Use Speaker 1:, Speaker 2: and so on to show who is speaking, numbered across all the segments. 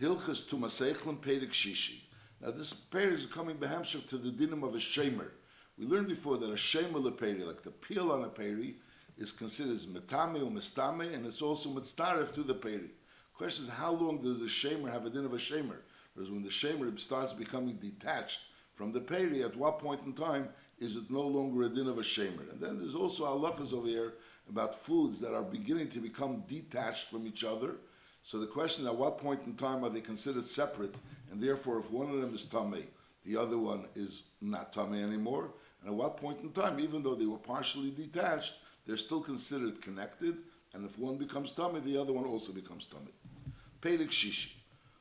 Speaker 1: Hilchas Tumasechlim Pedig Shishi. Now this peri is coming behamshuk to the dinim of a shemer. We learned before that a shemer leperi, like the peel on a peri, is considered as metame or mistame, and it's also mitzaref to the peri. Question is, how long does the shemer have a din of a shemer? Because when the shemer starts becoming detached from the peri, at what point in time is it no longer a din of a shemer? And then there's also halachas over here about foods that are beginning to become detached from each other. So the question, is at what point in time are they considered separate? And therefore, if one of them is tummy, the other one is not tummy anymore. And at what point in time, even though they were partially detached, they're still considered connected. And if one becomes tummy, the other one also becomes tummy. Perik shishi.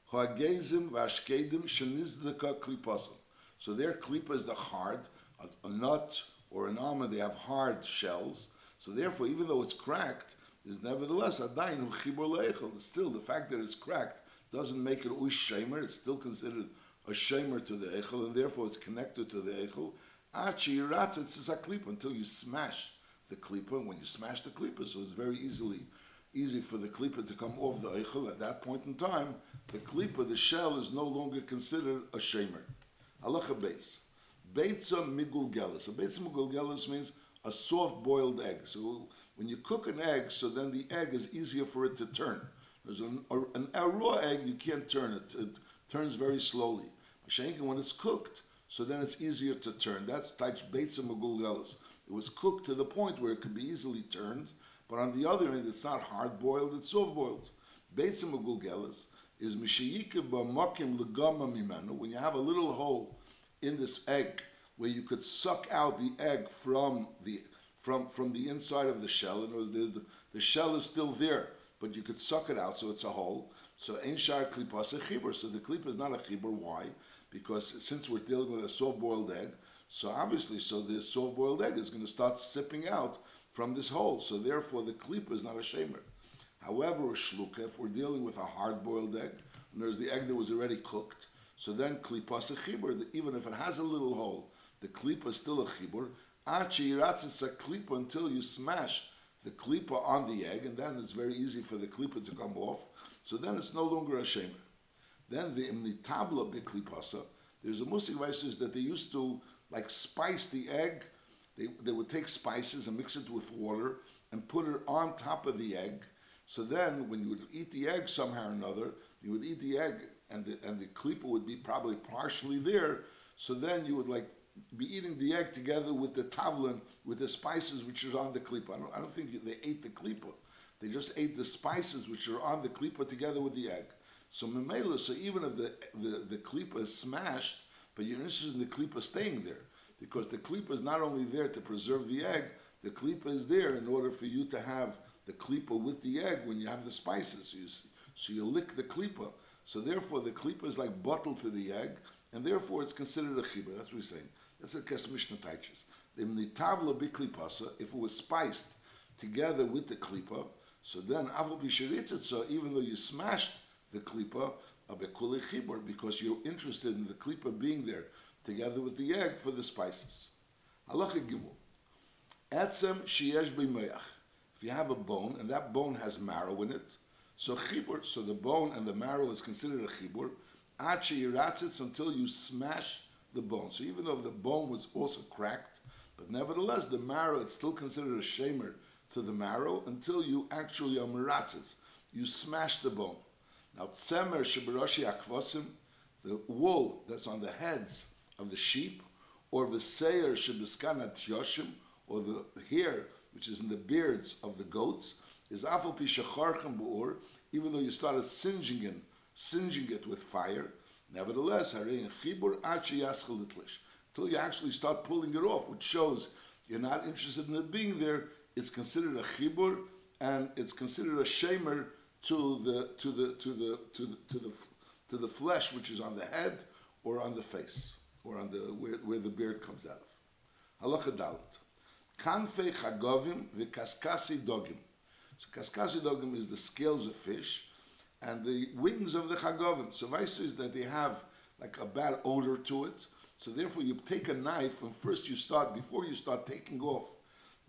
Speaker 1: Ha'gezim v'ashkedim shenizdeka klipasim. So their klipa is the hard, a, a nut or an almond, they have hard shells. So therefore, even though it's cracked, is nevertheless adayin hu chibur leichel. Still, the fact that it's cracked doesn't make it uish shamer. It's still considered a shamer to the echel, and therefore it's connected to the echel. Achi yiratz it's a klipa until you smash the klipa. When you smash the klipa, so it's very easily easy for the klipa to come off the echel. At that point in time, the klipa, the shell, is no longer considered a shamer. Halacha base. Beitza migul gelis. So beitza migul gelis means a soft boiled egg. So when you cook an egg, so then the egg is easier for it to turn. There's an, an, a raw egg, you can't turn it. It turns very slowly. When it's cooked, so then it's easier to turn. That's Taich Beitza Magulgelis. It was cooked to the point where it could be easily turned, but on the other end, it's not hard boiled, it's soft boiled. Beitza Magulgelis is Mishayika Bamakim Legama. When you have a little hole in this egg where you could suck out the egg from the from, from the inside of the shell, and the, the shell is still there, but you could suck it out, so it's a hole. So ein shar klipas a chibur. So the klip is not a chibur. Why? Because since we're dealing with a soft-boiled egg, so obviously, so the soft-boiled egg is going to start sipping out from this hole. So therefore, the klip is not a shamer. However, a shluka, if we're dealing with a hard-boiled egg, and there's the egg that was already cooked, so then klipas a chibur. Even if it has a little hole, the klipa is still a chibur. Until you smash the klipa on the egg, and then it's very easy for the klipa to come off. So then it's no longer a shamer. Then the imnitabla biklipasa, there's a musik vaisus that they used to like spice the egg. They, they would take spices and mix it with water and put it on top of the egg. So then when you would eat the egg somehow or another, you would eat the egg and the, and the klipa would be probably partially there. So then you would like be eating the egg together with the tavlin, with the spices which is on the klipa. I don't, I don't think they ate the klipa. They just ate the spices which are on the klipa together with the egg. So memela, so even if the, the, the klipa is smashed, but you're interested in the klipa staying there, because the klipa is not only there to preserve the egg, the klipa is there in order for you to have the klipa with the egg when you have the spices. So you, so you lick the klipa. So therefore, the klipa is like bottled to the egg, and therefore it's considered a chibah. That's what we're saying. That's what Kesef Mishneh teaches. The tavla biklipasa, if it was spiced together with the klipa, so then avol b'shiritzitza, even though you smashed the klipa, a chibur, because you're interested in the klipa being there together with the egg for the spices. Halacha gimel. Etzem sheyesh b'meach. If you have a bone and that bone has marrow in it, so chibur, so the bone and the marrow is considered a chibur. Achi yiratzitz until you smash the bone. So even though the bone was also cracked, but nevertheless the marrow it's still considered a shamer to the marrow until you actually are miratzis. You smash the bone. Now tzemer shibarashi akvasim, the wool that's on the heads of the sheep, or the seir shibiskana tyoshim, or the hair which is in the beards of the goats, is afal pishacharchem bu'ur, even though you started singeing it, singeing it with fire, nevertheless, chibur until you actually start pulling it off, which shows you're not interested in it being there, it's considered a chibur and it's considered a shamer to the to the to the to the to the to the flesh which is on the head or on the face or on the where, where the beard comes out of. Halacha dalit. Kanfei chagovim v'kaskasi dogim. So kaskasi dogim is the scales of fish and the wings of the chagovim. So vice is that they have like a bad odor to it. So therefore you take a knife and first you start, before you start taking off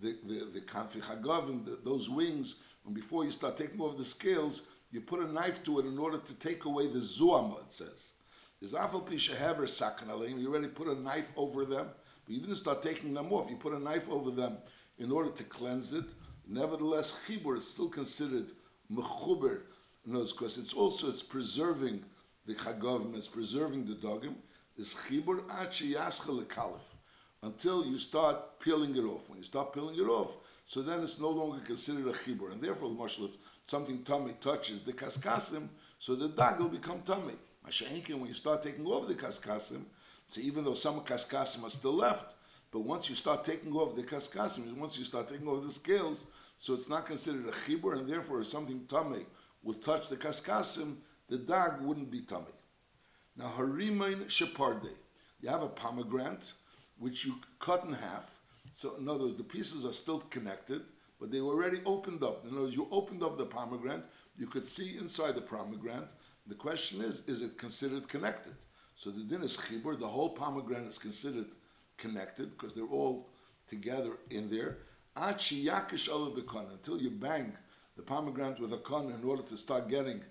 Speaker 1: the the the kanfi chagavim, those wings, and before you start taking off the scales, you put a knife to it in order to take away the zuam, it says. Is afal pisha hever sakan You already put a knife over them, but you didn't start taking them off. You put a knife over them in order to cleanse it. Nevertheless, chibur is still considered mechuber, because it's also it's preserving the chagavim, it's preserving the dogim. Is chibur achi kalif until you start peeling it off. When you start peeling it off, so then it's no longer considered a chibur, and therefore, the if something tummy touches the kaskasim, so the dag will become tummy. Masha'inkin, when you start taking off the kaskasim, so even though some kaskasim are still left, but once you start taking off the kaskasim, once you start taking off the scales, so it's not considered a chibur, and therefore, something tummy will touch the kaskasim, the dog wouldn't be tummy. Now, harimain sheparde, you have a pomegranate which you cut in half. So, in other words, the pieces are still connected, but they were already opened up. In other words, you opened up the pomegranate, you could see inside the pomegranate. The question is, is it considered connected? So the din is chibur, the whole pomegranate is considered connected because they're all together in there. Until you bang the pomegranate with a con in order to start getting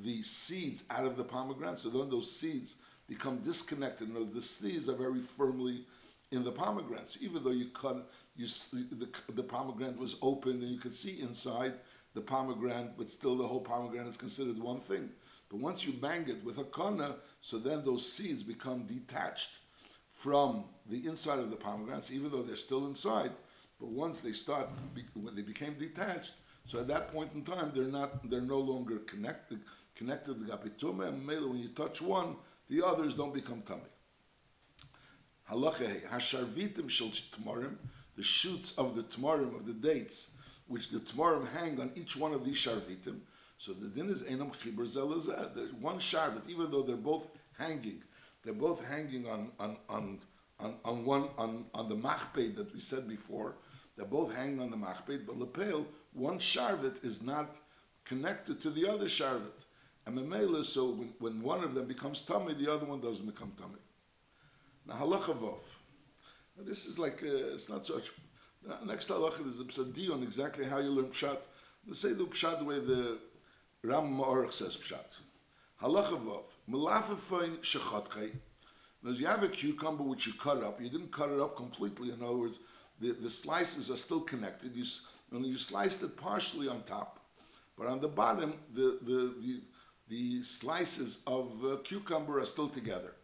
Speaker 1: the seeds out of the pomegranate. So then those seeds become disconnected. And the seeds are very firmly in the pomegranates. Even though you cut, you the, the pomegranate was open and you could see inside the pomegranate, but still the whole pomegranate is considered one thing. But once you bang it with a kana, so then those seeds become detached from the inside of the pomegranates, even though they're still inside. But once they start, when they became detached, so at that point in time, they're not, they're no longer connected, connected to gapitume. And when you touch one, the others don't become tummy. Halacha hasharvitim shel tamarim, the shoots of the tamarim of the dates, which the tamarim hang on each one of these sharvitim. So the din is enam chibur zelazeh. There's one sharvit, even though they're both hanging, they're both hanging on on on on, on one on on the machped that we said before. They're both hanging on the machped, but lepel, one sharvit is not connected to the other sharvit. And so when, when one of them becomes tummy, the other one doesn't become tummy. Now halacha vov. Now this is like uh, it's not such. Next halacha is a psadi on exactly how you learn pshat. Let's say the pshat the way the Ram Ma'orach says pshat. Halacha vov. Melafefein shechatchei. Now, you have a cucumber which you cut up. You didn't cut it up completely. In other words, the, the slices are still connected. You, you sliced it partially on top, but on the bottom, the, the, the, the slices of uh, cucumber are still together.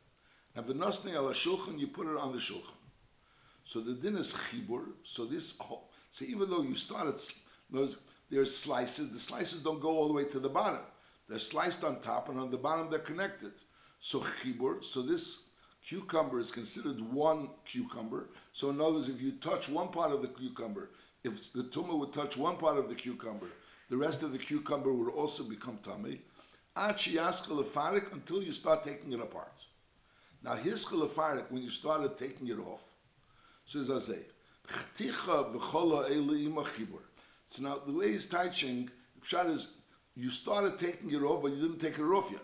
Speaker 1: And the nosne ala shulchan, you put it on the shulchan. So the din is chibur. So this, so even though you started, there's slices. The slices don't go all the way to the bottom. They're sliced on top, and on the bottom they're connected. So chibur. So this cucumber is considered one cucumber. So in other words, if you touch one part of the cucumber, if the tumor would touch one part of the cucumber, the rest of the cucumber would also become tummy. Until you start taking it apart. Now his chalafarik, when you started taking it off, says Azay, So now the way he's teaching, Pshat is you started taking it off, but you didn't take it off yet.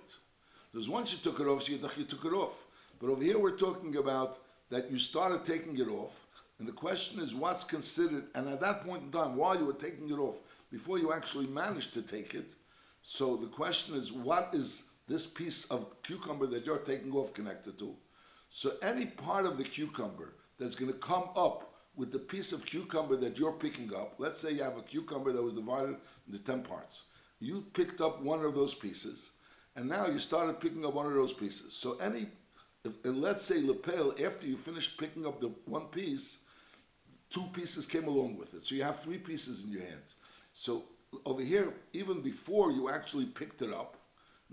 Speaker 1: Because once you took it off, so you, you took it off. But over here we're talking about that you started taking it off, and the question is what's considered, and at that point in time, while you were taking it off, before you actually managed to take it, so the question is what is this piece of cucumber that you're taking off connected to. So any part of the cucumber that's going to come up with the piece of cucumber that you're picking up, let's say you have a cucumber that was divided into 10 parts. You picked up one of those pieces, and now you started picking up one of those pieces. So any, if, let's say lapel, after you finished picking up the one piece, two pieces came along with it. So you have three pieces in your hands. So over here, even before you actually picked it up,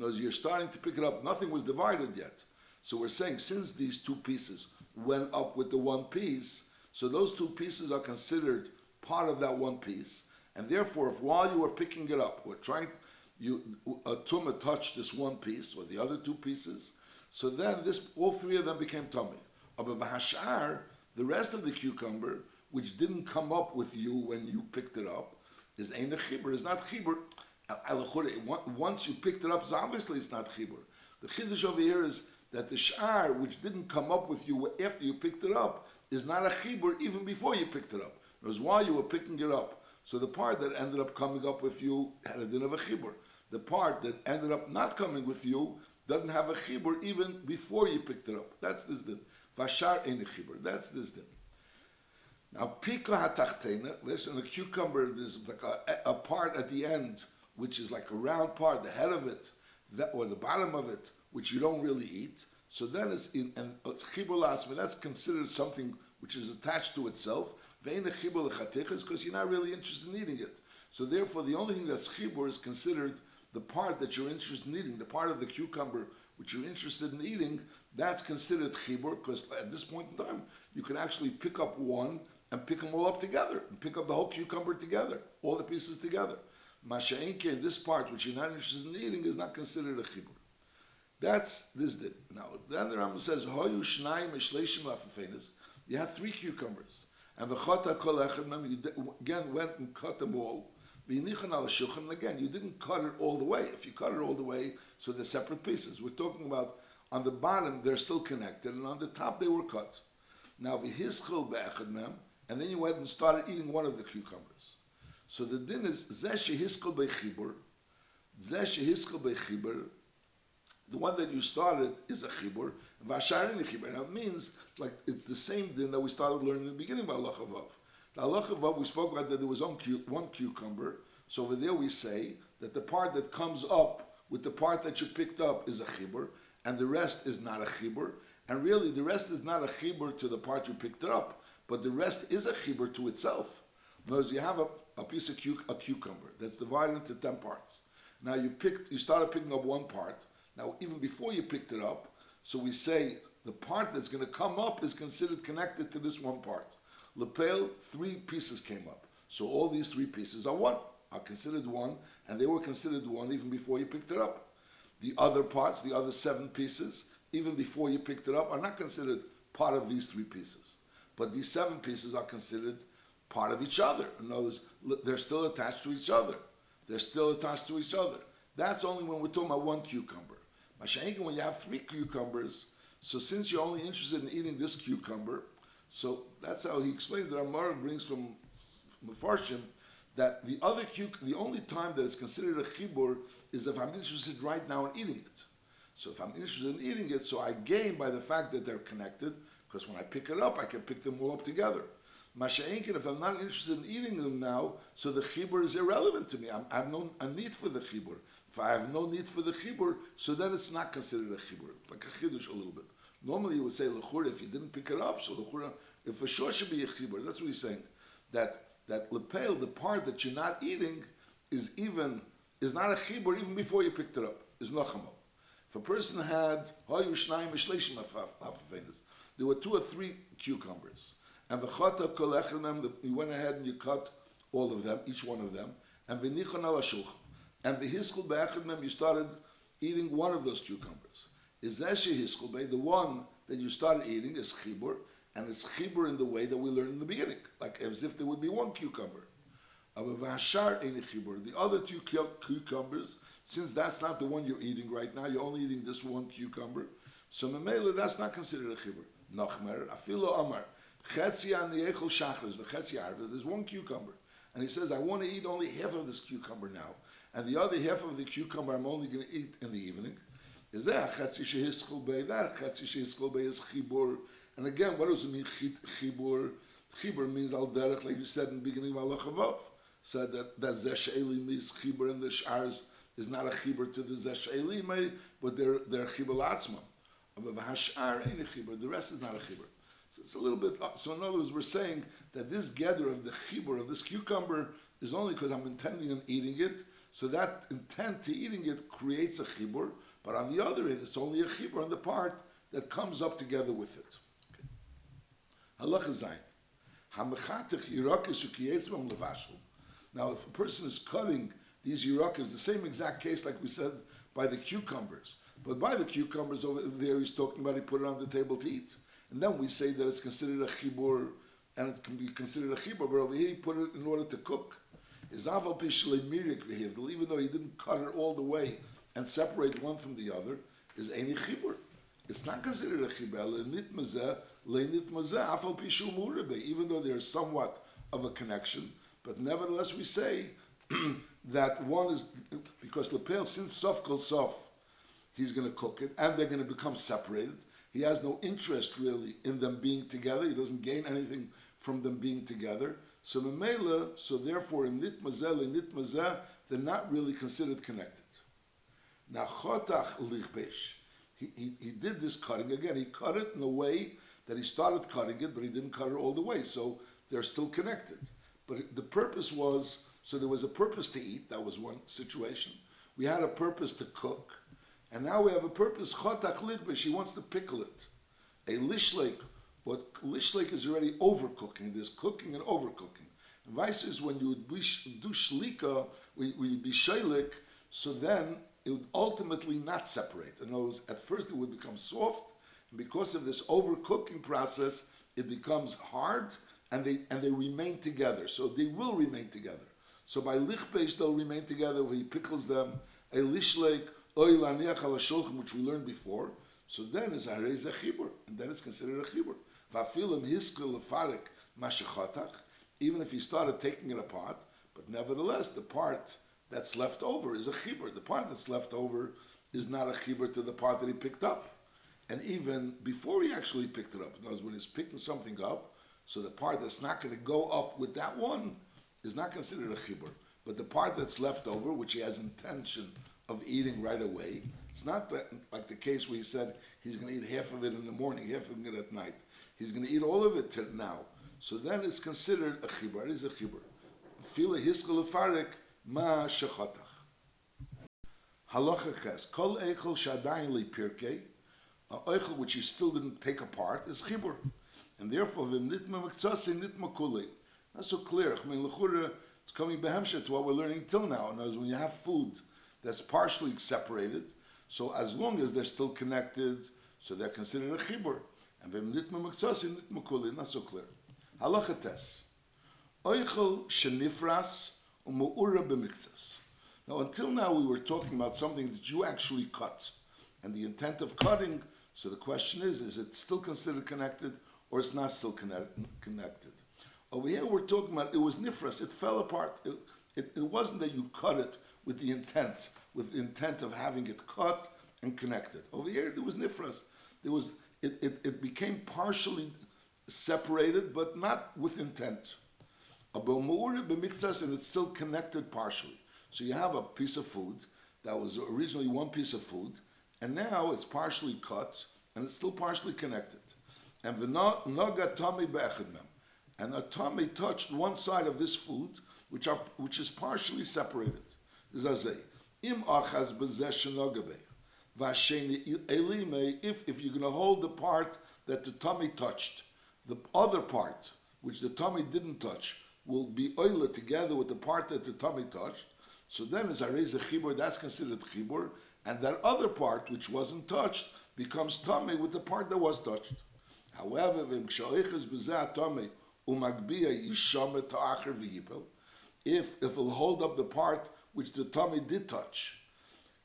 Speaker 1: as you're starting to pick it up, nothing was divided yet. So we're saying since these two pieces went up with the one piece, so those two pieces are considered part of that one piece, and therefore, if while you were picking it up, or trying, you a tumah touched this one piece or the other two pieces, so then this all three of them became tummy. But the rest of the cucumber, which didn't come up with you when you picked it up, is ain't a chibur. It's not chibur. Once you picked it up, so obviously it's not chibur. The chiddush over here is that the shar, which didn't come up with you after you picked it up, is not a chibur even before you picked it up. It was while you were picking it up. So the part that ended up coming up with you had a din of a chibur. the part that ended up not coming with you doesn't have a chibur even before you picked it up. That's this din. Vashar ein chibur. That's this din. Now, pika hatachtena, listen, a cucumber, there's like a, a part at the end, which is like a round part, the head of it, that, or the bottom of it, which you don't really eat. So then it's in, and uh, chibur lasma, that's considered something which is attached to itself. Vein lechatechas, because you're not really interested in eating it. So therefore, the only thing that's chibur is considered the part that you're interested in eating, the part of the cucumber which you're interested in eating, that's considered chibur, because at this point in time, you can actually pick up one and pick them all up together, and pick up the whole cucumber together, all the pieces together. Masha'inke, this part which you're not interested in eating, is not considered a chibur. That's this did. Now, then the Rambam says, Hoyu shnayim eshleshim lafafenis. You have three cucumbers. And the chota kol echad you again went and cut them all. Al again, you didn't cut it all the way. If you cut it all the way, so they're separate pieces. We're talking about on the bottom, they're still connected, and on the top, they were cut. Now, v'hischil be'echad mem, and then you went and started eating one of the cucumbers. So the din is zeh shehiskel bechibur, zeh shehiskel bechibur. The one that you started is a chibur, v'ashar in chibur. Now means like it's the same din that we started learning in the beginning of Allah Vav. The Allah Vav we spoke about that there was one cucumber. So over there we say that the part that comes up with the part that you picked up is a chibur, and the rest is not a chibur. And really, the rest is not a chibur to the part you picked it up but the rest is a chibur to itself. Words, you have a, a piece of cu- a cucumber that's divided into ten parts. Now you picked, you started picking up one part. Now even before you picked it up, so we say the part that's going to come up is considered connected to this one part. Lepel, three pieces came up. So all these three pieces are one, are considered one, and they were considered one even before you picked it up. The other parts, the other seven pieces, even before you picked it up, are not considered part of these three pieces. But these seven pieces are considered part of each other. In other words, they're still attached to each other. They're still attached to each other. That's only when we're talking about one cucumber. Mashenkin, when you have three cucumbers, so since you're only interested in eating this cucumber, so that's how he explains that Amar brings from Mefarshim that the other cuc- the only time that it's considered a chibur is if I'm interested right now in eating it. So if I'm interested in eating it, so I gain by the fact that they're connected, because when I pick it up, I can pick them all up together. Masha'inkin, if I'm not interested in eating them now, so the chibur is irrelevant to me. I'm, I have no a need for the chibur. If I have no need for the chibur, so then it's not considered a chibur. Like a chidush a little bit. Normally you would say lechura if you didn't pick it up, so lechura, if for sure should be a chibur. That's what he's saying. That that lepel, the part that you're not eating, is even is not a chibur even before you picked it up. Is nachamo. If a person had hoyu shnayim mishleshim there were two or three cucumbers. And the chata kolechinem, you went ahead and you cut all of them, each one of them. And v'nichon al And the hiskul be'echadmem, you started eating one of those cucumbers. Is that hiskul be the one that you started eating is chibur, and it's chibur in the way that we learned in the beginning, like as if there would be one cucumber. The other two cucumbers, since that's not the one you're eating right now, you're only eating this one cucumber. So memela, that's not considered a chibur. Nachmer, afilo amar, chetzi an yechol shachris, v'chetzi arvis, there's one cucumber. And he says, I want to eat only half of this cucumber now. And the other half of the cucumber I'm only going to eat in the evening. Is that chetzi shehiskol bey? That chetzi shehiskol bey is chibur. And again, what does it mean, chibur? Chibur means al derech, like you said in the beginning of Allah Chavav. Said that, that zesh'eli means chibur and the sh'ars is not a chibur to the zesh'eli, but they're, they're chibur latzmah. The rest is not a chibur. So it's a little bit. Uh, so in other words, we're saying that this gather of the chibur of this cucumber is only because I'm intending on eating it. So that intent to eating it creates a chibur. But on the other end, it's only a chibur on the part that comes up together with it. Halacha zayin. Now, if a person is cutting these yirakas, the same exact case like we said by the cucumbers. But by the cucumbers over there, he's talking about he put it on the table to eat. And then we say that it's considered a chibur, and it can be considered a chibur, but over here he put it in order to cook. Is aval even though he didn't cut it all the way and separate one from the other, is any chibur. It's not considered a chibur. Even though there's somewhat of a connection, but nevertheless we say that one is because lepel since sof kol sof, he's going to cook it, and they're going to become separated. He has no interest really in them being together. He doesn't gain anything from them being together. So memela, so therefore in nitmazel and nitmazeh, they're not really considered connected. Now chotach lichbesh, he, he, he did this cutting again. He cut it in a way that he started cutting it, but he didn't cut it all the way. So they're still connected. But the purpose was so there was a purpose to eat. That was one situation. We had a purpose to cook, and now we have a purpose. Chotak lidbish. He wants to pickle it. A lishlek. What lishlek is already overcooking. There's cooking and overcooking. And vice is when you would do shlika, when you be shaylik, so then it would ultimately not separate. In other words, at first it would become soft, and because of this overcooking process, it becomes hard, and they and they remain together. So they will remain together. So by lichbesh they'll remain together. He pickles them, a al which we learned before. So then it's a chibur, and then it's considered a chibur. Vafilim hiskul lefarik mashachatach. Even if he started taking it apart, but nevertheless the part that's left over is a chibur. The part that's left over is not a chibur to the part that he picked up. And even before he actually picked it up, in other words, when he's picking something up, so the part that's not going to go up with that one is not considered a chibur. But the part that's left over, which he has intention of eating right away, it's not that, like the case where he said he's going to eat half of it in the morning, half of it at night. He's going to eat all of it till now. So then it's considered a chibur. It is a chibur. Fila hiskel farik ma shechatach. Halacha ches. Kol eichel shadayin li pirkei. A eichel which you still didn't take apart is chibur. And therefore, vim nitma mektsasi nitma kulei. That's so clear. I mean, lechura, it's coming behemsha to what we're learning till now. And as when you have food that's partially separated, so as long as they're still connected, so they're considered a chibur. And vim nitma mektsasi nitma. Not so clear. Halacha tes. Eichel shenifras umu'ura b'miktzas. Now, until now, we were talking about something that you actually cut, and the intent of cutting. So the question is: Is it still considered connected, or it's not still connected? Over here, we're talking about it was nifras; it fell apart. It, it, it wasn't that you cut it with the intent, with intent of having it cut and connected. Over here, there was nifras. There was it, it, it became partially separated, but not with intent. And it's still connected partially. So you have a piece of food that was originally one piece of food, and now it's partially cut and it's still partially connected. And. And a tummy touched one side of this food, which are which is partially separated. Zazay. Im achaz If if you're going to hold the part that the tummy touched, the other part which the tummy didn't touch will be oil together with the part that the tummy touched. So then, as I raise a chibur, that's considered chibur, and that other part which wasn't touched becomes tummy with the part that was touched. However, if if it'll hold up the part which the tummy did touch,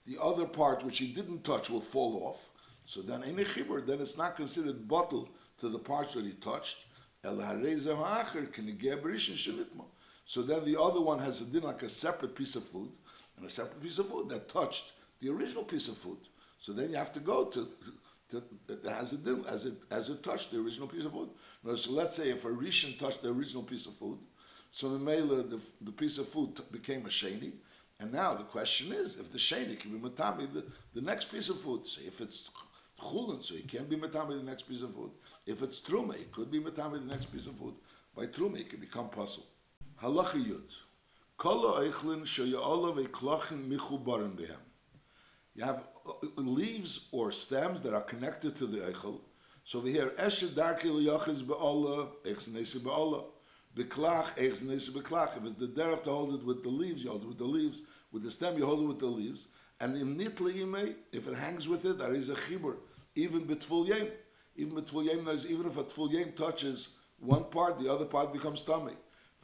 Speaker 1: the other part which he didn't touch will fall off. So then, in chibur, then it's not considered bottle to the parts that he touched. So then the other one has a din like a separate piece of food, and a separate piece of food that touched the original piece of food. So then you have to go to, to, to has a din as it as it touched the original piece of food. So let's say if a rishon touched the original piece of food, so the the, the piece of food became a sheni, and now the question is if the sheni can be matami the, the next piece of food. So if it's chulin, so it can't be matami the next piece of food. If it's truma, it could be matami the next piece of food. By truma, it can become puzzle. Halacha yud. You have uh, leaves or stems that are connected to the eichel. So we hear eshet darki liyachiz be'olah, eichznesi be'olah. Beklach, eichznesi beklach. If it's the derech to hold it with the leaves, you hold it with the leaves. With the stem, you hold it with the leaves. And im nitli if it hangs with it, there is a chibur. Even betful yem. Even betful yem knows, even if a tful yem touches one part, the other part becomes tummy.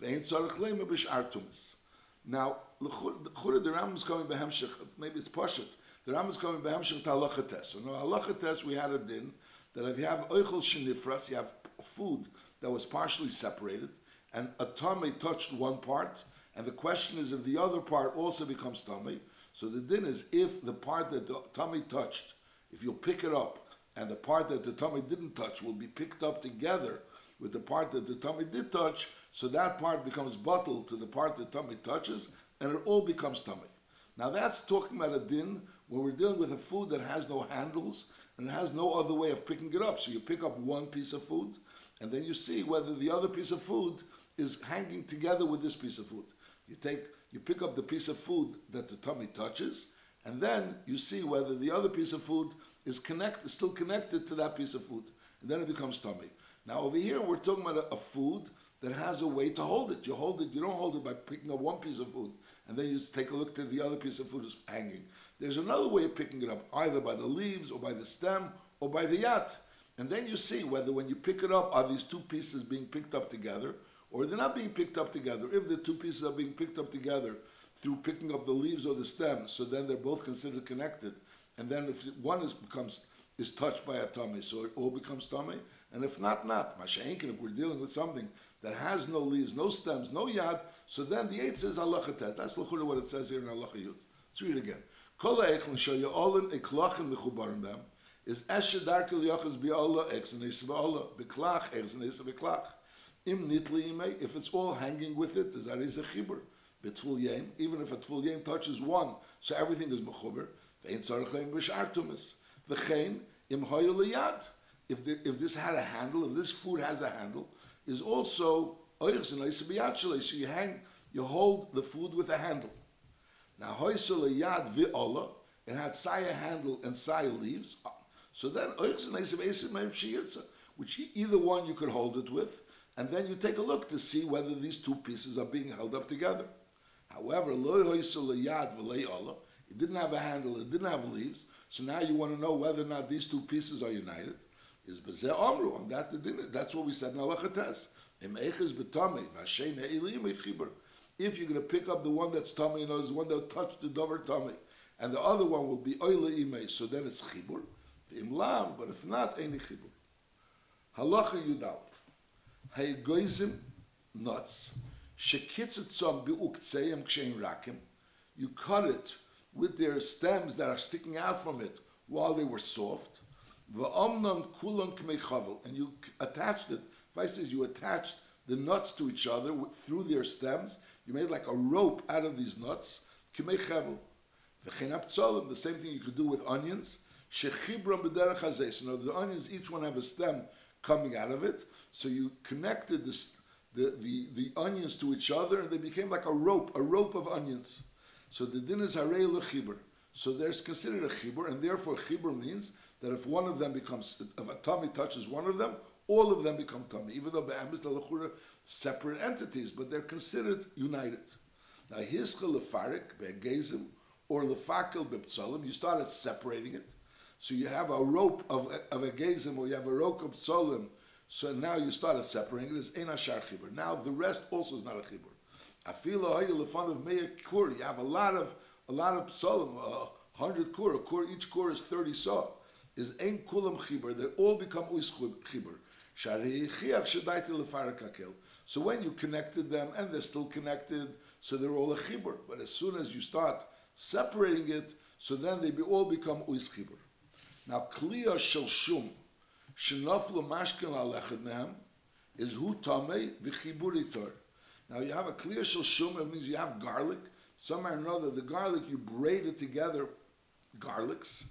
Speaker 1: Ve'en tzarech lema b'sh'ar Now, the Ram is coming behemshich, maybe it's Pashat. The Ram is coming behemshich to. So no halachates, we had a din that if you have oichel shenifras, you have food that was partially separated, and a tummy touched one part, And the question is if the other part also becomes tummy. So the din is if the part that the tummy touched, if you pick it up, and the part that the tummy didn't touch will be picked up together with the part that the tummy did touch, so that part becomes bottled to the part that tummy touches, and it all becomes tummy. Now that's talking about a din when we're dealing with a food that has no handles and it has no other way of picking it up. So you pick up one piece of food, and then you see whether the other piece of food is hanging together with this piece of food. You take, you pick up the piece of food that the tummy touches, and then you see whether the other piece of food is connected, still connected to that piece of food, and then it becomes tummy. Now over here we're talking about a, a, food that has a way to hold it. You hold it, you don't hold it by picking up one piece of food, and then you take a look to the other piece of food is hanging. There's another way of picking it up, either by the leaves or by the stem or by the yat. And then you see whether when you pick it up, are these two pieces being picked up together, or they're not being picked up together. If the two pieces are being picked up together through picking up the leaves or the stem, so then they're both considered connected. And then if one is becomes is touched by a tummy, so it all becomes tummy. And if not, not. Masha'inkin, if we're dealing with something that has no leaves, no stems, no yad, so then the eight says Allah That's what it says here in Allah Yud. Let's read it again. Kol ha'echlin shal ya'olin eklachin mechubarim them is eshe darkel yachas bi'Allah exenes ba'Allah beklach exenes beklach. Im nitli imei, if it's all hanging with it, is is a chibur. Betful yem, even if a tful yem touches one, so everything is mechuber. Ve'in tzarech leim b'shar tumis. V'chein im hoyo liyad. If, if this had a handle, if this food has a handle, is also oichs and so you hang, you hold the food with a handle. Now, hoysel yad vi'ola, it had saya handle and saya leaves. So then, which either one you could hold it with, and then you take a look to see whether these two pieces are being held up together. However, it didn't have a handle, it didn't have leaves, so now you want to know whether or not these two pieces are united. Is bezeh on that that's what we said in halachates. If you're going to pick up the one that's tummy, you know, is the one that touched the dover tummy, and the other one will be oile imei, so then it's chibur. But if not, any chibur. Halacha yudalef. Hey goizim nuts. Shekitzitzom bi'uktzeim kshein rakim. You cut it with their stems that are sticking out from it while they were soft. V'omnam kulon kmei And you attached it. If says you attached the nuts to each other through their stems, you made like a rope out of these nuts. Kimei chevel. The same thing you could do with onions. Shechibram b'derech hazeh. Now the onions, each one have a stem coming out of it. So you connected this, the, the, the onions to each other, and they became like a rope, a rope of onions. So the din is harei lechibur. So there's considered a chibur, and therefore chibur means that if one of them becomes, if a tummy touches one of them, all of them become tummy, even though be'emes lechura separate entities, but they're considered united. Now, Hischel lefarik be'gezim or lefakel be'ptzolim, you started separating it. So you have a rope of, of a gezim or you have a rope of ptzolim. So now you started separating it as ein ashar chibur. Now the rest also is not a chibur. Afilo hoyel lefan of meir kur. You have a lot of a lot of ptzolim, a hundred kur. A kur each kur is thirty saw. Is ein kulam chibur. They all become uis chibur. Shari chiach shedaiti lefarik akel. So when you connected them, and they're still connected, so they're all a chibur. But as soon as you start separating it, so then they be, all become uis chibur. Now, kliya shel shum, shenaflu mashkin alechad mehem, is hu tamei. Now you have a clear shel shum, it means you have garlic. Somewhere or another, the garlic, you braid it together, garlics,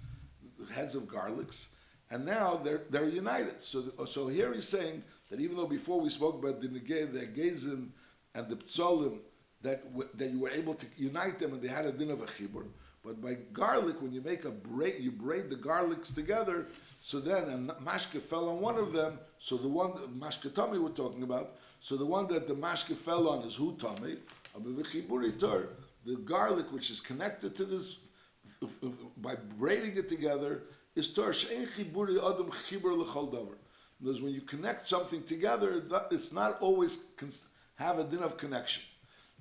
Speaker 1: heads of garlics, and now they're, they're united. So, so here he's saying that even though before we spoke about the negay, the gezim and the ptzolim, that that you were able to unite them and they had a din of a chibur, but by garlic, when you make a braid, you braid the garlics together. So then a mashke fell on one of them. So the one mashke tummy we're talking about. So the one that the mashke fell on is hu tummy. The garlic which is connected to this by braiding it together is tor she'en chiburi adam chibur l'chol davar. Because when you connect something together, it's not always have a din of connection.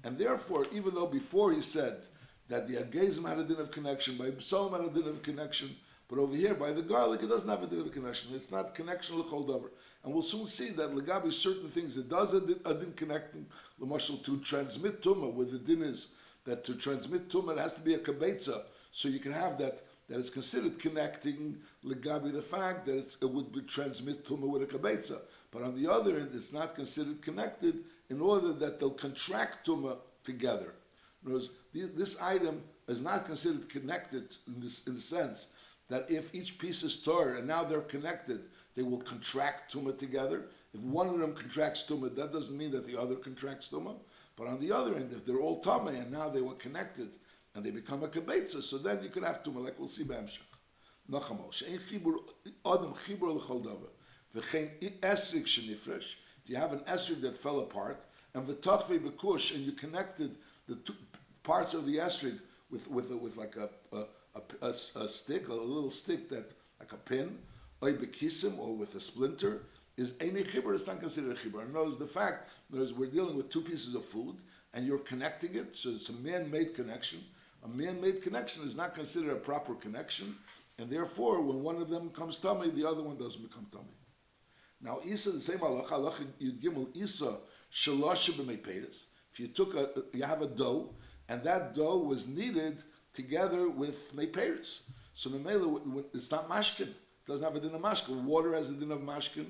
Speaker 1: And therefore, even though before he said that the Agazim had a din of connection, by Psalm had a din of connection, But over here, by the garlic, it doesn't have a din of connection. It's not connection l'chol And we'll soon see that legabi certain things it does a din, a din connecting l'mashal to transmit tumah, where the din is that to transmit tumah it has to be a kabetza, so you can have that that it's considered connecting legabi the fact that it would be transmit tumah with a kabetza. But on the other end, it's not considered connected in order that they'll contract tumah together. In other words, this item is not considered connected in this in the sense that if each piece is Torah and now they're connected, they will contract tumah together. If one of them contracts tumah, that doesn't mean that the other contracts tumah. But on the other end, if they're all tumah and now they were connected and they become a kibetza, so then you can have tumah, like we'll see b'emshach. Nachamol, she'ein chibur adam chibur l'chol davar, v'chein esrik shenifresh. Do You have an esrik that fell apart, and v'tachvei b'kush, and you connected the two parts of the esrig with with with like a a, a, a, stick, a little stick that like a pin, or or with a splinter, is any chibur. is not considered a chibur. Other the fact that we're dealing with two pieces of food and you're connecting it, so it's a man-made connection. A man-made connection is not considered a proper connection, and therefore, when one of them comes tummy, the other one doesn't become tummy. Now, Isa, the same halacha, halacha Yud Gimel, Isa, shalosh If you took a, you have a dough, and that dough was kneaded together with meperis. So Memela, it's not mashkin. It doesn't have a din of mashkin. Water has a din of mashkin,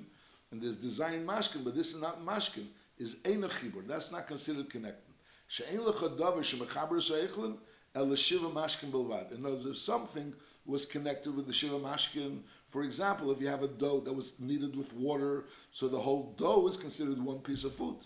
Speaker 1: and there's design mashkin, but this is not mashkin. Is ein chibur. That's not considered connected. She'ein lecha shemechaber so'echlin el shiva mashkin belvad. In other words, if something was connected with the shiva mashkin, for example, if you have a dough that was kneaded with water, so the whole dough is considered one piece of food.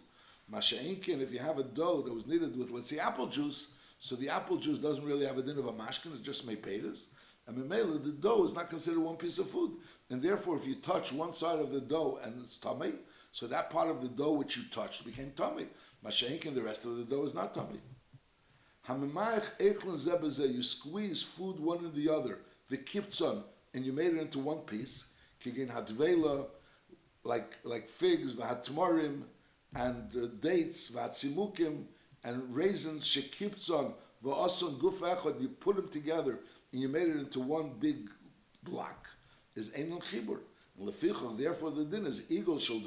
Speaker 1: Masha'inkin, if you have a dough that was kneaded with, let's say, apple juice, so the apple juice doesn't really have a din of a mashkin, it's just mepetas. And memela, the dough is not considered one piece of food. And therefore, if you touch one side of the dough and it's tummy, so that part of the dough which you touched became tummy. Masha'inkin, the rest of the dough is not tummy. You squeeze food one in the other, vikiptzon, and you made it into one piece. Kigin hadvela, like like figs, v'hatmarim, and uh, dates, v'hatzimukim, and raisins, shekiptzon, v'ason guf echad, you put them together, and you made it into one big block, is Einon Chibur. Lefichov, therefore the din is eagle shel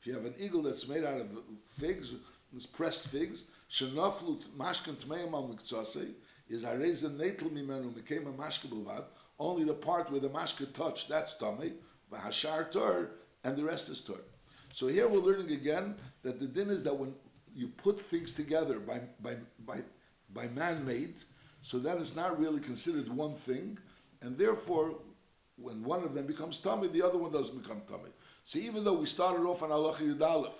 Speaker 1: if you have an eagle that's made out of figs, it's pressed figs, shenaflut mashkan tmeim al miktsase, is hareza netel mimenu, became a mashka bilvad, only the part where the mashka touched, that's tummy, v'hashar tor, and the rest is tor. So here we're learning again that the din is that when you put things together by, by, by, by man-made, so then it's not really considered one thing, and therefore, when one of them becomes tummy, the other one doesn't become tummy. So even though we started off on Allah Yud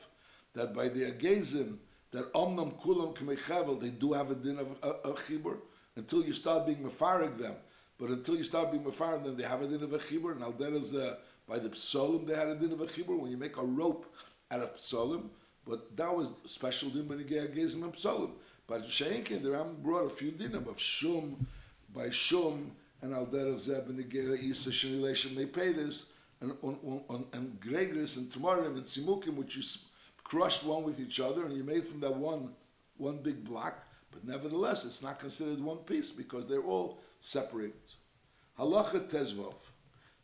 Speaker 1: that by the Agazim, that Omnam Kulam Kmechevel, they do have a din of a, a, chibur, until you start being Mefarig them. But until you start being Mefarig them, they have a din of a chibur, and Al is uh, by the psolim they had a din of a chibur when you make a rope out of psolim. But that was special din when you get gezim and psolim. But Sheinkin, the Ram brought a few dinim of shum by shum and al der zeb and the gera isa shenilation they paid this and on, on, on and Gregris and Tamarim and Simukim which you crushed one with each other and you made from that one one big block. But nevertheless, it's not considered one piece because they're all separated. Halacha Tezvov.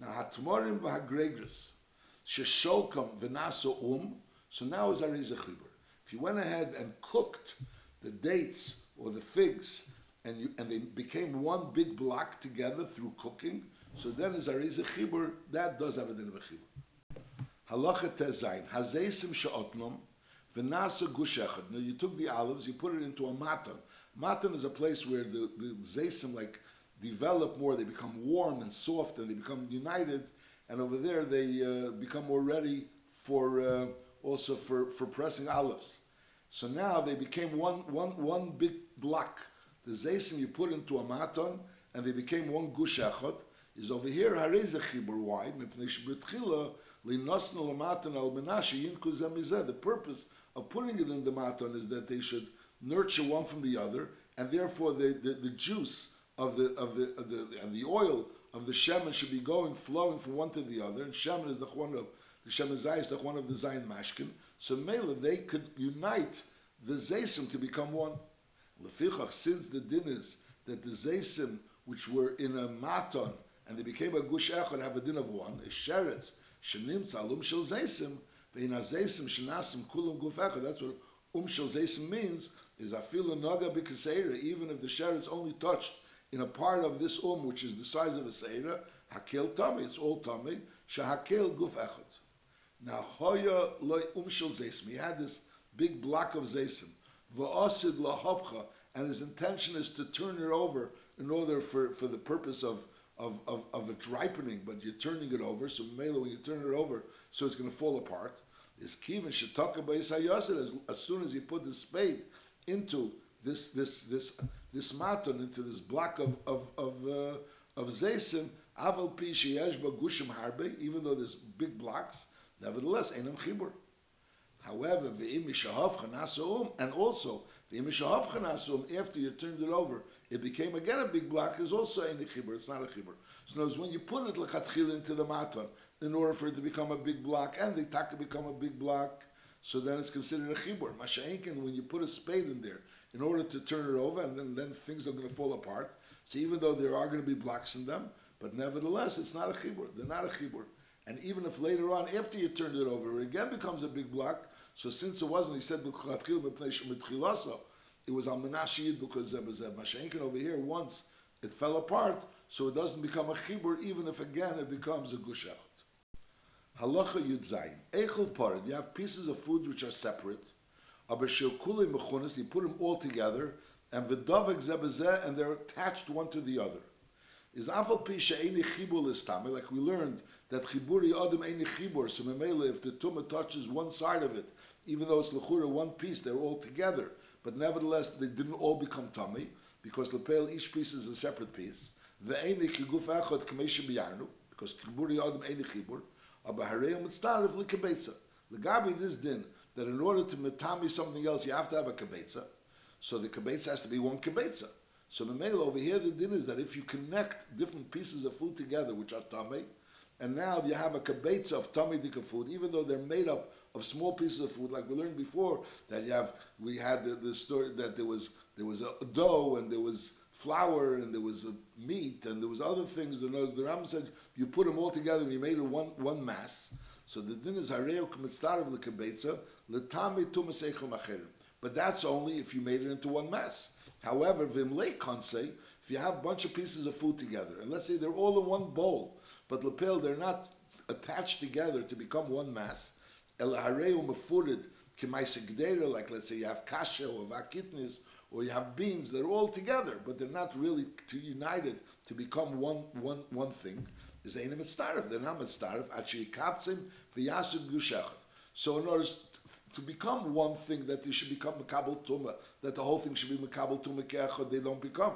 Speaker 1: Now, hatmorim v'hagregris, shesholkam v'naso um, so now is Arizah Chibur. If you went ahead and cooked the dates or the figs, and, you, and they became one big block together through cooking, so then is Arizah Chibur, that does have a din of Chibur. Halacha Tezayin, Hazeisim Sha'otnom, V'nasa Gushechad. Now you took the olives, you put it into a matan. Matan is a place where the, the Zeisim like develop more, they become warm and soft and they become united, and over there they uh, become more ready for uh, also for, for pressing olives. So now they became one, one, one big block. The zaysim you put into a maton, and they became one gush echot, is over here hareza chibur. Why? The purpose of putting it in the maton is that they should nurture one from the other, and therefore the, the, the juice of the of the of the and the oil of the shemen should be going flowing from one to the other. And shemen is the one of the shemen zayis, the one of the zayin mashkin. So mele they could unite the zaysim to become one. Lefichach, since the din is that the zaysim which were in a maton and they became a gush echad, have a din of one, is sheretz, shenim tzalum shel zeisim, ve'in ha-zeisim shenasim kulam guf echad. That's what um shel zeisim means, is afilu naga b'kaseira, even if the sheretz only touched in a part of this um, which is the size of a seira, hakel tummy, it's all tummy, shahakel guf echad. Now, hoya loy um shel zeisim, he had this big block of zeisim, v'asid lahopcha, and his intention is to turn it over in order for, for the purpose of, of, of, of its ripening, but you're turning it over, so Mela, when you turn it over, so it's going to fall apart. Is kivin shetaka as soon as you put the spade into this, this, this, this maton, into this block of, of, of, uh, of zaysim, aval pi gushim harbe, even though there's big blocks, nevertheless, enam chibur. However, v'im mishahav chanasum, and also v'im mishahav chanasum, after you turned it over, it became again a big block. Is also in the chibur. It's not a chibur. So knows when you put it lechatchil into the maton, in order for it to become a big block, and the taka become a big block, so then it's considered a chibur. Masha'enkin, when you put a spade in there, in order to turn it over, and then, then things are going to fall apart. So even though there are going to be blocks in them, but nevertheless, it's not a chibur. They're not a chibur. And even if later on, after you turned it over, it again becomes a big block, so since it wasn't, he said, it was al menashiyid because there was a mashenkin over here. Once it fell apart, so it doesn't become a chibur, even if again it becomes a gushach. Halacha yud zayin. Echel parid, you have pieces of food which are separate. Aber you put them all together, and v'davek and they're attached one to the other. Is like we learned that chiburi adam eni chibur, so if the tumah touches one side of it, even though it's lechura one piece, they're all together. But nevertheless, they didn't all become tummy because lepel each piece is a separate piece. The eni kiguf echad kamesha biyarnu because kiburi adam eni chibur. Abaharei mitzdarif likabetza. Legabi this din that in order to metami something else, you have to have a kabetza. So the kabetza has to be one kabetza. So the mail over here, the din is that if you connect different pieces of food together, which are tummy, and now you have a kabetza of tummy dika food, even though they're made up of small pieces of food, like we learned before, that you have, we had the, the story that there was there was a dough and there was flour and there was meat and there was other things. And the Ram said you put them all together and you made it one one mass. So the din is of the kibetza letami tumaseichel macherim. But that's only if you made it into one mass. However, vimlei say if you have a bunch of pieces of food together, and let's say they're all in one bowl, but lapel they're not attached together to become one mass, el hareu mefurid k'maisegdera, like let's say you have kasha or vakitnis, or you have beans, they're all together, but they're not really united to become one one one thing. Is a mitzvah. They're not mitzvah. Achi kaptzim v'yasud gushechet. So in order to become one thing, that they should become makabel tuma, that the whole thing should be makabel tuma keachod, they don't become.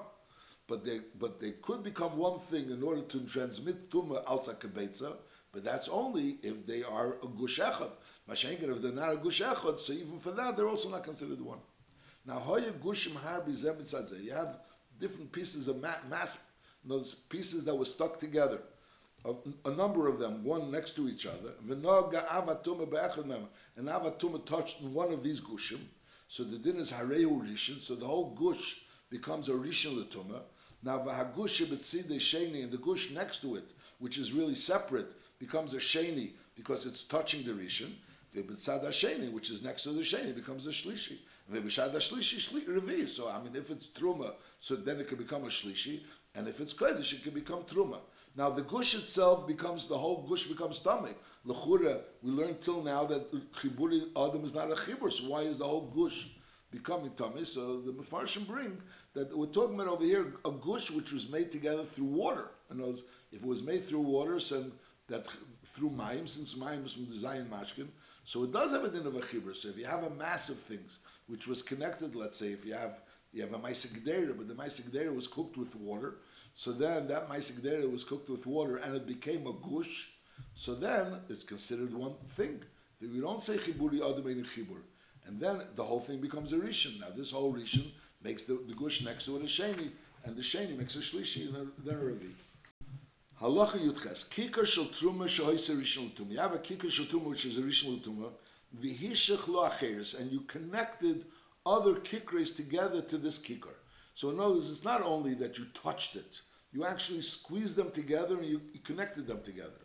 Speaker 1: But they but they could become one thing in order to transmit tuma outside kibetza, but that's only if they are a gushechad. Mashenker, if they're not a gushechad, so even for that they're also not considered one. Now, hoya gushim harbi zemitzadze. You have different pieces of mass, those pieces that were stuck together, a, a number of them, one next to each other. And avatuma touched one of these gushim. So the din is hareu rishon. So the whole gush becomes a rishon letuma. Now v'hagush betzide sheni, and the gush next to it, which is really separate, becomes a sheni because it's touching the rishon. V'betzad sheni, which is next to the sheni, becomes a shlishi. V'b'shad shlishi revi. So I mean, if it's truma, so then it can become a shlishi, and if it's kodesh, it can become truma. Now the gush itself becomes the whole gush becomes stomach. L'chura, we learned till now that chiburi adam is not a chibur. So why is the whole gush becoming tummy? So the mefarshim bring that we're talking about over here a gush which was made together through water. And if it was made through water, so that through mayim, since mayim is from the Mashkin, so it does have a din of a chibur. So if you have a mass of things which was connected, let's say if you have you have a maisigdera, but the maisigdera was cooked with water, so then that maisigdera was cooked with water and it became a gush, so then it's considered one thing. We don't say chiburi adam chibur. And then the whole thing becomes a rishon. Now this whole rishon makes the, the gush next to it a sheni, and the sheni makes a shlishi and then a revi. Halacha yutches. Kikar shel truma shoyse rishon l'tumah. You have a kikar shel truma which is a rishon l'tumah. V'hishach lo acheres, and you connected other kikres together to this kikar. So words, it's not only that you touched it, you actually squeezed them together and you, you connected them together.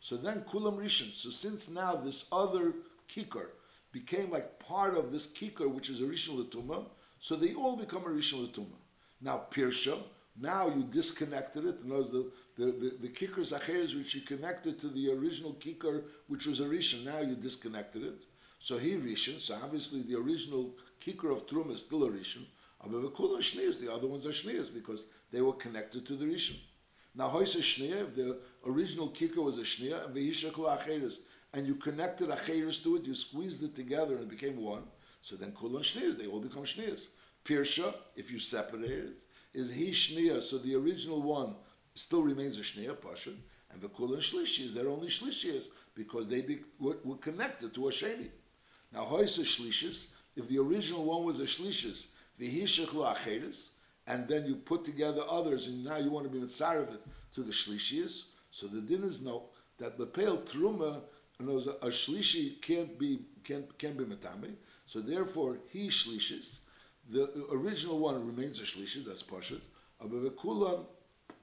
Speaker 1: So then kulam rishon. So since now this other kikar became like part of this kikar, which is a rishon latuma, so they all become a rishon latuma. Now pirsha, now you disconnected it. Words, the the the, the kikar zacheres which you connected to the original kikar, which was a rishon. Now you disconnected it. So he rishon. So obviously the original kikar of truma is still a rishon. Shneas. The other ones are shneas because they were connected to the rishon. Now, hoise shnia, if the original kikar was a shnia, and and you connected acheres to it, you squeezed it together and it became one, so then kulon shnias, they all become shnias. Pirsha, if you separate it, is he shnia, so the original one still remains a shnia, pasha, and the kulon shlishis, they're only shlishis, because they be, were, were connected to a sheni. Now, hoise shlishis, if the original one was a shlishis, and then you put together others, and now you want to be mitzvah it to the shlishis. So the din is no that the pale truma knows a, a shlishi can't be can't can be metame. So therefore he shlishis. The original one remains a shlishi. That's pashut. Abavekulan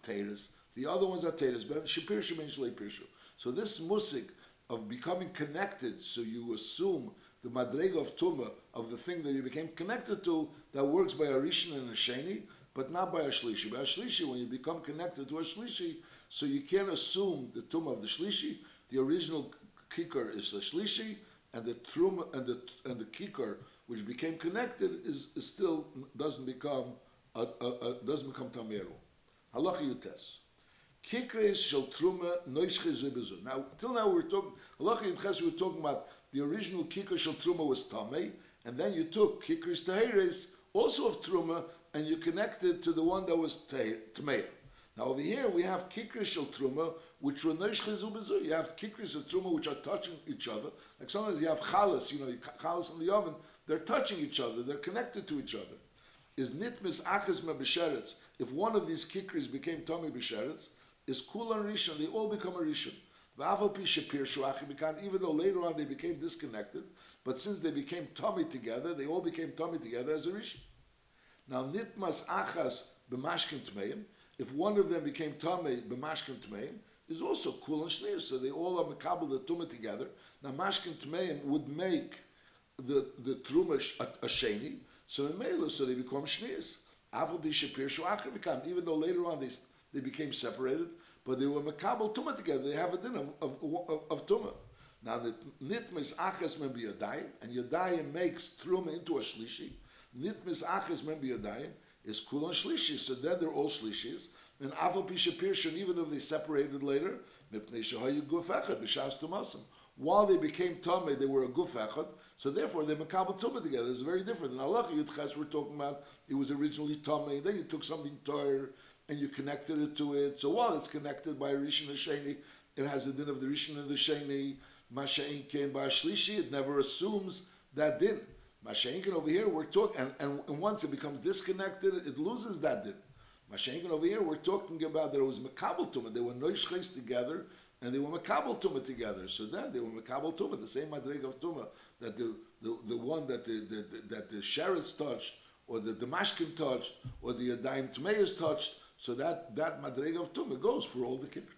Speaker 1: teres. The other ones are teres. But shapir shemein shlei pirshu. So this musik of becoming connected, so you assume the madrega of tuma of the thing that you became connected to that works by a rishon and a sheni, but not by a shlishi. By a shlishi, when you become connected to a shlishi, so you can't assume the tuma of the shlishi. The original kikar is the shlishi, and the truma and the and the kikar which became connected is, is still doesn't become a, a, a, doesn't become tameru. Halacha yutes. Kikres shel truma zebezu. Now, till now we're talking halacha yutes. We're talking about the original kikar shel truma was tame, and then you took kikris teheres also of truma, and you connected to the one that was tmeir. Now over here we have kikris shel truma, which were chezu You have kikris of truma which are touching each other. Like sometimes you have chalas, you know, chalas in the oven. They're touching each other. They're connected to each other. Is nitmis achas b'sheretz? If one of these kikris became tummy b'sheretz, is kulan rishon. They all become a rishon. Even though later on they became disconnected, but since they became tummy together, they all became tummy together as a rishon. Now nitmas achas b'mashkin tmeim. If one of them became tummy b'mashkin tmeim, is also kul and shneir. So they all are mekabel the tumah together. Now mashkin tmeim would make the the truma a, sheni. So in so they become shneis. Avol b'shapir shuachar become. Even though later on they they became separated, but they were mekabel tumah together. They have a din of of, of, of tumah. Now the nitmis achas men b'yadayim, and yadayim makes truma into a shlishi. Nitmis achas men b'yadayim is kulon shlishi. So then they're all shlishis. And aval pisha even though they separated later, mipnei shahayu guf echad b'shas tumasim. While they became tummy, they were a guf. So therefore, they makabel tumah together. It's very different. In Halacha Yudches, we're talking about it was originally tummy. Then you took something tor and you connected it to it. So while it's connected by Rishon and Sheni, it has a din of the Rishon and the Sheni. Masha'in came by Shlishi, it never assumes that din. Masha'inkin over here, we're talking, and, and, once it becomes disconnected, it loses that din. Masha'inkin over here, we're talking about that it was Makabal Tumah. They were Noishches together, and they were Makabal Tumah together. So then they were Makabal Tumah, the same Madreg of Tumah, that the, the, the one that the, the, the that the Sheretz touched, or the Damashkin touched, or the Yadayim Tmeis touched, so that, that Madreg of Tumah goes for all the kippur.